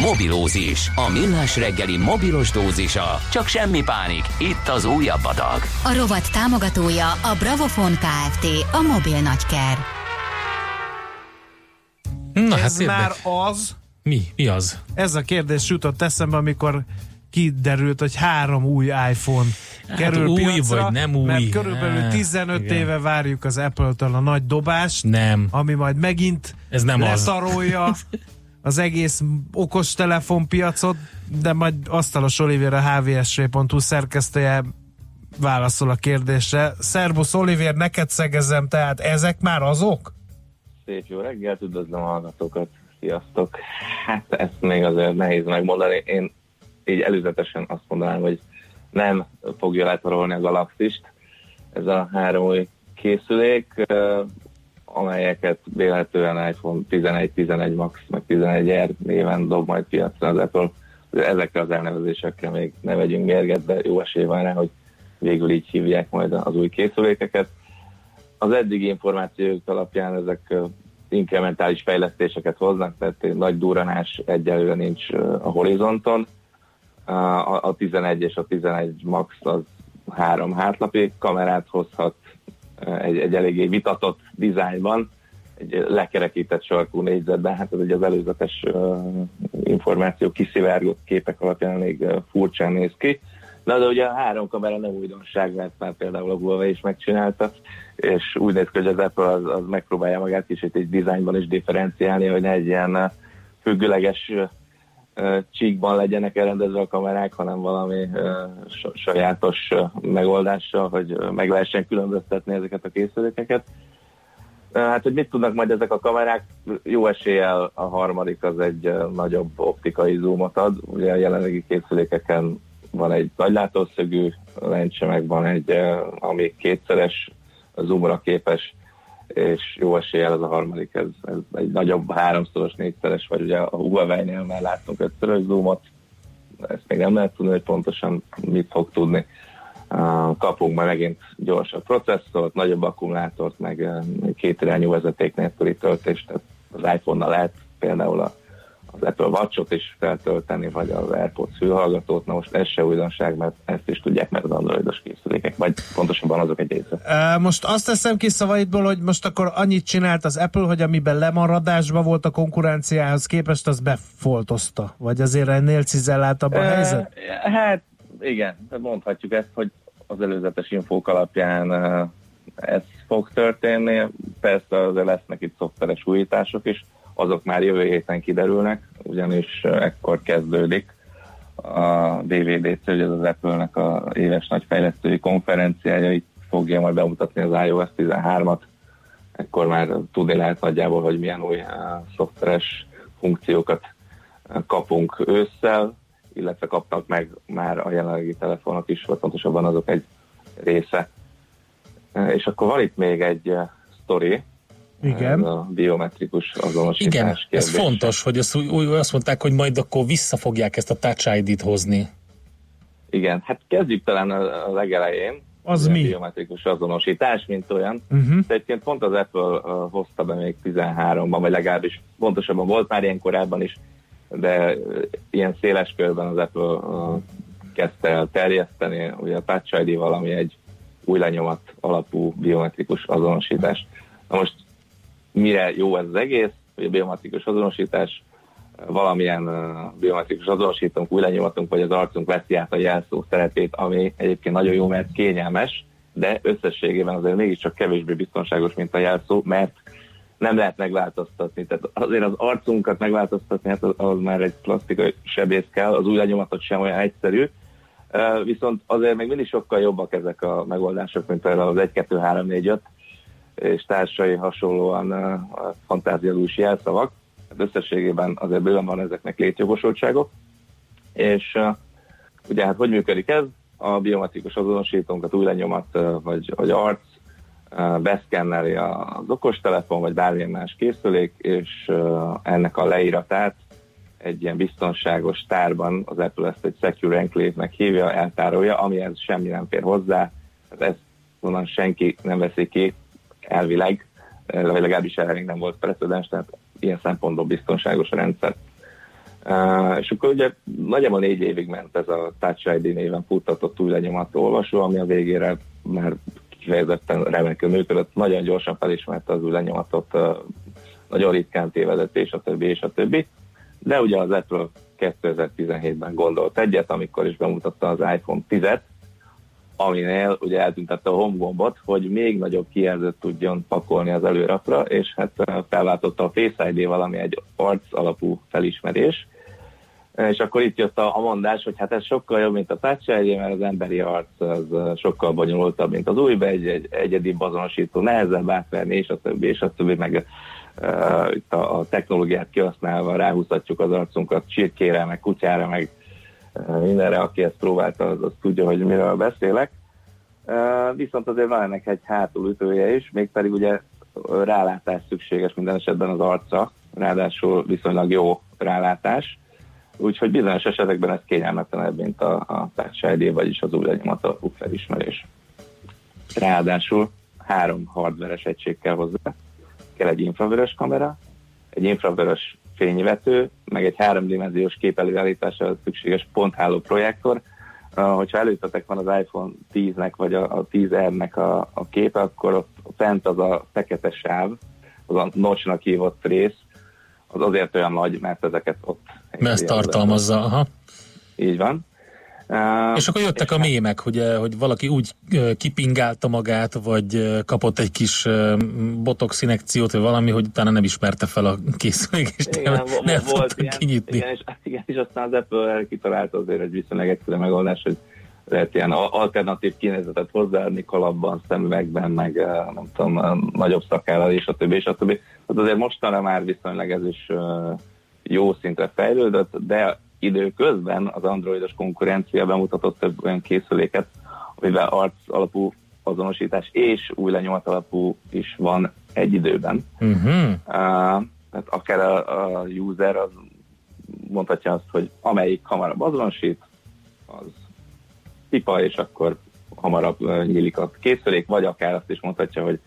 Mobilózis. A millás reggeli mobilos dózisa. Csak semmi pánik. Itt az újabb adag. A rovat támogatója a Bravofon Kft. A mobil nagyker. Na, Ez hát már az, Mi? Mi az? ez a kérdés jutott eszembe, amikor kiderült, hogy három új iPhone Hát kerül új piacra, vagy nem új. mert körülbelül Hát, 15 igen. éve várjuk az Apple-től a nagy dobást, Nem. ami majd megint Ez nem az. <laughs> az egész okostelefon piacot, de majd Asztalos Olivér a hvsv.hu szerkesztője válaszol a kérdésre. Szerbusz Olivér, neked szegezem, tehát ezek már azok? Szép jó reggelt, üdvözlöm a hallgatókat, sziasztok. Hát ezt még azért nehéz megmondani. Én így előzetesen azt mondanám, hogy nem fogja letarolni a galaxist. Ez a három új készülék, amelyeket véletlenül iPhone 11, 11 Max, meg 11R néven dob majd piacra az Apple. Ezekkel az elnevezésekkel még ne vegyünk mérget, de jó esély van rá, hogy végül így hívják majd az új készülékeket. Az eddigi információk alapján ezek inkrementális fejlesztéseket hoznak, tehát nagy duranás egyelőre nincs a horizonton. A, a 11 és a 11 Max az három hátlapi kamerát hozhat egy, egy eléggé vitatott dizájnban, egy lekerekített sarkú négyzetben, hát ez ugye az előzetes ö, információ kiszivárgott képek alapján még ö, furcsán néz ki. Na de ugye a három kamera nem újdonság, mert már például a Huawei is megcsinálta, és úgy néz ki, hogy az Apple az, az megpróbálja magát kicsit egy dizájnban is differenciálni, hogy ne egy ilyen függőleges csíkban legyenek elrendezve a kamerák, hanem valami sajátos megoldással, hogy meg lehessen különböztetni ezeket a készülékeket. Hát, hogy mit tudnak majd ezek a kamerák? Jó eséllyel a harmadik az egy nagyobb optikai zoomot ad. Ugye a jelenlegi készülékeken van egy nagylátószögű lencse, meg van egy, ami kétszeres zoomra képes, és jó eséllyel ez a harmadik, ez, ez egy nagyobb háromszoros, négyszeres, vagy ugye a Huawei-nél már láttunk ötszörös zoomot, ezt még nem lehet tudni, hogy pontosan mit fog tudni. Kapunk majd megint gyorsabb processzort, nagyobb akkumulátort, meg két irányú vezeték nélküli töltést, tehát az iPhone-nal lehet például a, az Apple Watch-ot is feltölteni, vagy az AirPods fülhallgatót, na most ez se újdonság, mert ezt is tudják meg az androidos készülékek, vagy pontosabban azok egy része. Most azt teszem ki szavaidból, hogy most akkor annyit csinált az Apple, hogy amiben lemaradásban volt a konkurenciához képest, az befoltozta. Vagy azért ennél cizeláltabb a helyzet? Hát igen, mondhatjuk ezt, hogy az előzetes infók alapján ez fog történni. Persze azért lesznek itt szoftveres újítások is, azok már jövő héten kiderülnek, ugyanis ekkor kezdődik a DVDC, ugye az Apple-nek a éves nagy fejlesztői konferenciája, itt fogja majd bemutatni az iOS 13-at, ekkor már tudni lehet nagyjából, hogy milyen új szoftveres funkciókat kapunk ősszel, illetve kapnak meg már a jelenlegi telefonok is, vagy pontosabban azok egy része. És akkor van itt még egy sztori, Igen. ez a biometrikus azonosítás Igen, ez kérdése. fontos, hogy úgy, úgy azt mondták, hogy majd akkor vissza fogják ezt a Touch ID-t hozni. Igen, hát kezdjük talán a legelején. Az mi? Biometrikus azonosítás, mint olyan. Uh-huh. De egyébként pont az Apple uh, hozta be még 13-ban, vagy legalábbis pontosabban volt már ilyen korábban is, de ilyen széles körben az Apple uh, kezdte el terjeszteni, ugye a Touch ID valami egy új lenyomat alapú biometrikus azonosítás. Na most mire jó ez az egész, hogy a biometrikus azonosítás valamilyen biometrikus azonosítónk, új lenyomatunk, vagy az arcunk veszi át a jelszó szerepét, ami egyébként nagyon jó, mert kényelmes, de összességében azért mégiscsak kevésbé biztonságos, mint a jelszó, mert nem lehet megváltoztatni. Tehát azért az arcunkat megváltoztatni, hát az, az már egy plastikai sebész kell, az új lenyomatot sem olyan egyszerű, viszont azért még mindig sokkal jobbak ezek a megoldások, mint például az 1, 2, 3, 4, 5 és társai hasonlóan fantáziadús jelszavak. Hát összességében azért bőven van ezeknek létjogosultságok. És ugye hát hogy működik ez? A biometrikus azonosítónkat új lenyomat vagy, vagy arc beszkenneli az okostelefon vagy bármilyen más készülék, és ennek a leíratát egy ilyen biztonságos tárban, az Apple ezt egy Secure Enclave-nek hívja, eltárolja, amihez semmi nem fér hozzá, hát ezt onnan senki nem veszi ki elvileg, vagy legalábbis erre még nem volt precedens, tehát ilyen szempontból biztonságos a rendszer. Uh, és akkor ugye nagyjából négy évig ment ez a Touch ID néven futtatott új lenyomat olvasó, ami a végére már kifejezetten remekül működött, nagyon gyorsan felismerte az új lenyomatot, uh, nagyon ritkán tévedett, és a többi, és a többi. De ugye az Apple 2017-ben gondolt egyet, amikor is bemutatta az iPhone 10-et, aminél ugye eltüntette a home gombot, hogy még nagyobb kijelzőt tudjon pakolni az előrapra, és hát felváltotta a Face ID valami egy arc alapú felismerés, és akkor itt jött a, a mondás, hogy hát ez sokkal jobb, mint a Touch ID, mert az emberi arc az sokkal bonyolultabb, mint az újba, egy, egy egyedi azonosító, nehezebb átverni, és a többi, és a többi, meg uh, itt a, a technológiát kihasználva ráhúzhatjuk az arcunkat csirkére, meg kutyára, meg mindenre, aki ezt próbálta, az, az tudja, hogy miről beszélek. Viszont azért van ennek egy hátulütője is, mégpedig ugye rálátás szükséges minden esetben az arca, ráadásul viszonylag jó rálátás, úgyhogy bizonyos esetekben ez kényelmetlenebb, mint a, a Touch ID, vagyis az új lenyomat alapú felismerés. Ráadásul három hardveres egység kell hozzá. Kell egy infravörös kamera, egy infravörös fényvető, meg egy háromdimenziós képelőállításra szükséges pontháló projektor. Uh, hogyha előttetek van az iPhone 10-nek vagy a, a 10R-nek a, a képe, akkor ott fent az a fekete sáv, az a notchnak hívott rész, az azért olyan nagy, mert ezeket ott... Mert ezt tartalmazza, aha. Így van. És akkor jöttek a mémek, ugye, hogy valaki úgy kipingálta magát, vagy kapott egy kis botox inekciót, vagy valami, hogy utána nem ismerte fel a készülék, és igen, nem, nem volt ilyen, kinyitni. Igen és, igen, és aztán az Apple kitalálta azért egy viszonylag egyszerű megoldás, hogy lehet ilyen alternatív kinézetet hozzáadni kalapban, szemüvegben, meg nem tudom, nagyobb szakállal, és a többi, és a többi. Hát azért mostanra már viszonylag ez is jó szintre fejlődött, de időközben az androidos konkurencia bemutatott több olyan készüléket, amivel arc alapú azonosítás és új lenyomat alapú is van egy időben. Uh-huh. Uh, tehát akár a, a user az mondhatja azt, hogy amelyik hamarabb azonosít, az pipa, és akkor hamarabb nyílik a készülék, vagy akár azt is mondhatja, hogy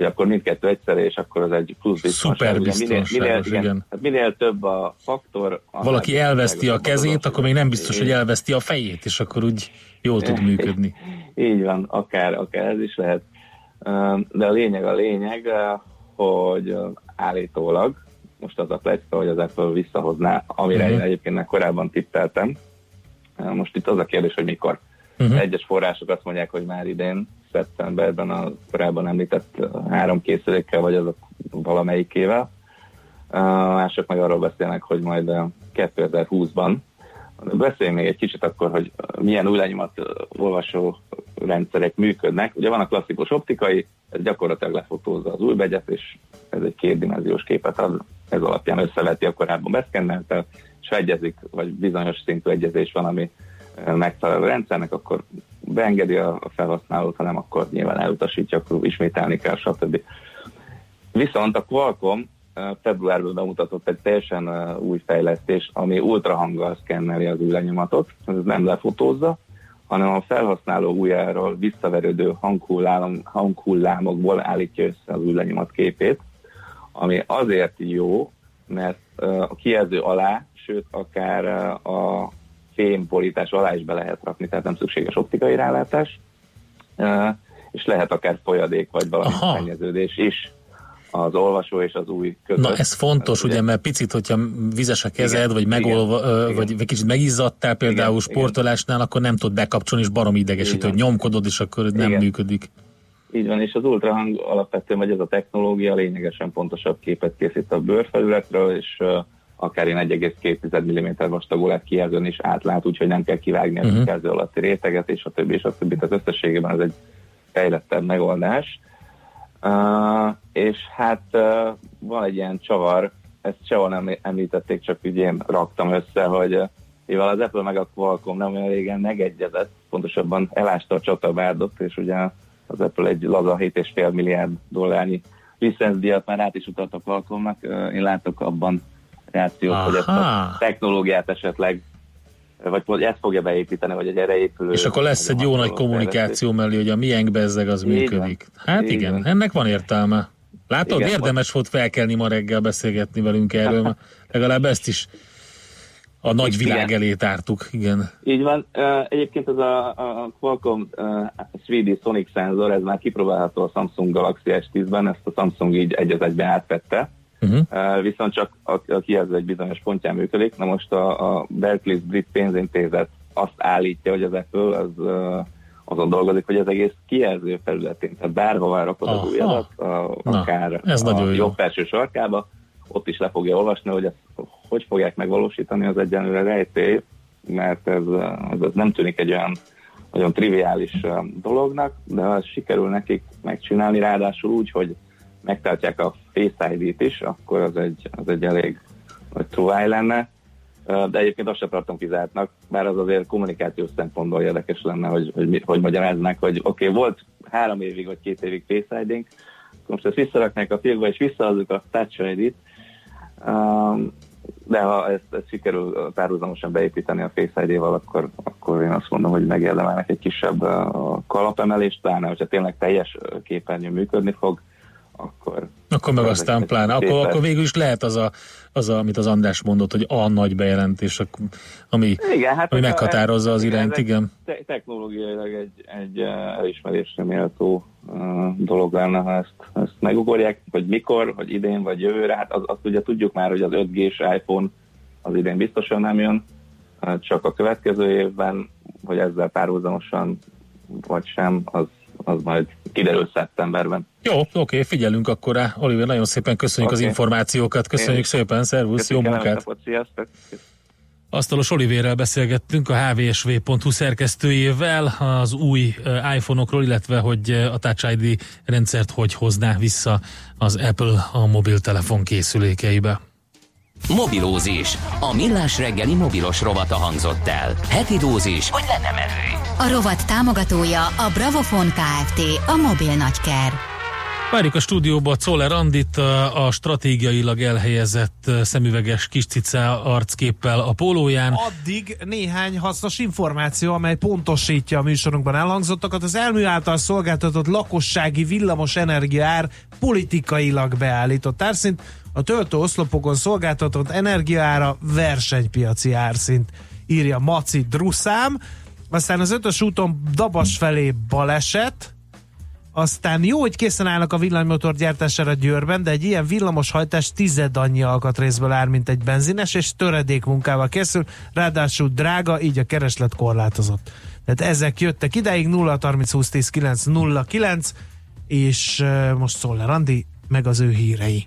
hogy akkor mindkettő egyszerre, és akkor az egy plusz biztonság. Szuper biztonságos, minél, minél, igen. igen. Hát minél több a faktor... Valaki elveszti a kezét, akkor még nem biztos, hogy elveszti a fejét, és akkor úgy jól tud működni. Így van, akár, akár ez is lehet. De a lényeg a lényeg, hogy állítólag, most az a plecka, hogy az Apple visszahozná, amire uh-huh. én egyébként korábban tippeltem. Most itt az a kérdés, hogy mikor. Uh-huh. Egyes források azt mondják, hogy már idén, szeptemberben a korábban említett három készülékkel, vagy azok valamelyikével. Mások meg arról beszélnek, hogy majd 2020-ban. Beszéljünk még egy kicsit akkor, hogy milyen új lenyomat olvasó rendszerek működnek. Ugye van a klasszikus optikai, ez gyakorlatilag lefotózza az új begyet, és ez egy kétdimenziós képet ad, ez alapján összeveti a korábban beszkenneltel, és egyezik, vagy bizonyos szintű egyezés van, ami megfelelő rendszernek, akkor beengedi a felhasználót, hanem akkor nyilván elutasítja, akkor ismételni kell, stb. Viszont a Qualcomm februárban bemutatott egy teljesen új fejlesztés, ami ultrahanggal szkenneli az új lenyomatot, ez nem lefotózza, hanem a felhasználó ujjáról visszaverődő hanghullám, hanghullámokból állítja össze az új képét, ami azért jó, mert a kijelző alá, sőt akár a fémborítás alá is be lehet rakni, tehát nem szükséges optikai rálátás, és lehet akár folyadék vagy valami szennyeződés is az olvasó és az új között. Na ez fontos, ugye, ugye, mert picit, hogyha vizes a kezed, igen, vagy, megolva, igen, vagy igen. kicsit megizzadtál például igen, sportolásnál, igen. akkor nem tud bekapcsolni, és barom idegesít, hogy nyomkodod, és akkor igen. nem működik. Így van, és az ultrahang alapvetően, vagy ez a technológia lényegesen pontosabb képet készít a bőrfelületről, és uh, akár én 1,2 mm vastagolát kijelzőn is átlát, úgyhogy nem kell kivágni uh-huh. a mhm. kijelző alatti réteget, és a többi, és a többi. Tehát összességében ez egy fejlettebb megoldás. Uh, és hát uh, van egy ilyen csavar, ezt sehol nem említették, csak úgy én raktam össze, hogy uh, mivel az Apple meg a Qualcomm nem olyan régen megegyezett, pontosabban elásta a csatabárdot, és ugye az Apple egy laza 7,5 milliárd dollárnyi licenszdíjat már át is utalt a Qualcommnak. Én látok abban reakciót, hogy ezt a Aha. technológiát esetleg vagy hogy ezt fogja beépíteni, vagy egy erre épülő... És akkor lesz egy jó nagy kommunikáció mellé, hogy a miénk bezzeg az Így működik. van. Hát igen, van. ennek van értelme. Látod, Igen, érdemes volt felkelni ma reggel beszélgetni velünk erről, mert legalább ezt is a nagy világ Igen. elé tártuk. Igen. Így van. Egyébként ez a, a Qualcomm ö, 3D Sonic szenzor, ez már kipróbálható a Samsung Galaxy S10-ben, ezt a Samsung így egy az egyben átvette. Uh-huh. Uh, viszont csak a, a kijelző egy bizonyos pontján működik. Na most a, a Berkeley brit pénzintézet azt állítja, hogy az Apple az azon dolgozik, hogy az egész kijelző felületén, tehát bárhová rakod az új adat, a, Na, akár ez a nagyon jó. jobb felső sarkába, ott is le fogja olvasni, hogy ezt hogy fogják megvalósítani, az egyenlőre rejtély, mert ez, ez, ez nem tűnik egy olyan nagyon triviális dolognak, de ha sikerül nekik megcsinálni, ráadásul úgy, hogy megtartják a Face ID-t is, akkor az egy, az egy elég nagy truváj lenne. De egyébként azt sem tartom kizártnak, bár az azért kommunikációs szempontból érdekes lenne, hogy, hogy, mi- hogy magyaráznak, hogy oké, okay, volt három évig vagy két évig Face ID-nk, most ezt visszaraknák a fiókba, és visszahozzuk a Touch Um, de ha ezt, ezt sikerül párhuzamosan beépíteni a Face ID-val, akkor, akkor én azt mondom, hogy megérdemelnek egy kisebb kalapemelést, pláne, hogyha tényleg teljes képernyő működni fog, akkor... Akkor meg aztán pláne. Akkor, akkor végül is lehet az, a, az a, amit az András mondott, hogy a nagy bejelentés, ami, Igen, hát ami meghatározza az irányt, igen. Te- technológiailag egy, egy uh, elismerésre méltó uh, dolog lenne, ha ezt, ezt megugorják, hogy mikor, hogy idén, vagy jövőre, hát az, azt ugye tudjuk már, hogy az 5G-s iPhone az idén biztosan nem jön, uh, csak a következő évben, hogy ezzel párhuzamosan vagy sem, az, az majd kiderül szeptemberben. Jó, oké, figyelünk akkor rá. Oliver, nagyon szépen köszönjük Oké. az információkat. Köszönjük Én- szépen, szervusz, jó Köszönöm, kellemes munkát! napot, sziasztok! Asztalos Olivérrel beszélgettünk a hvsv.hu szerkesztőjével az új iPhone-okról, illetve hogy a Touch ID rendszert hogy hozná vissza az Apple a mobiltelefon készülékeibe. Mobilózis. A millás reggeli mobilos rovata hangzott el. Heti dózis, hogy lenne merő. A rovat támogatója a Bravofon Kft. A mobil nagyker. Várjuk a stúdióba Czoller Andit, a stratégiailag elhelyezett szemüveges kis cica arcképpel a pólóján. Addig néhány hasznos információ, amely pontosítja a műsorunkban elhangzottakat. Az elmű által szolgáltatott lakossági villamos energiaár politikailag beállított árszint, a töltő oszlopokon szolgáltatott energiaára versenypiaci árszint, írja Maci Druszám. Aztán az ötös úton Dabas felé baleset, aztán jó, hogy készen állnak a villanymotor gyártására Győrben, de egy ilyen villamos hajtás tized annyi alkatrészből áll, mint egy benzines, és töredék munkával készül, ráadásul drága, így a kereslet korlátozott. Tehát ezek jöttek ideig 0 30 20 10 9 0 9, és most Szoller Andi, meg az ő hírei.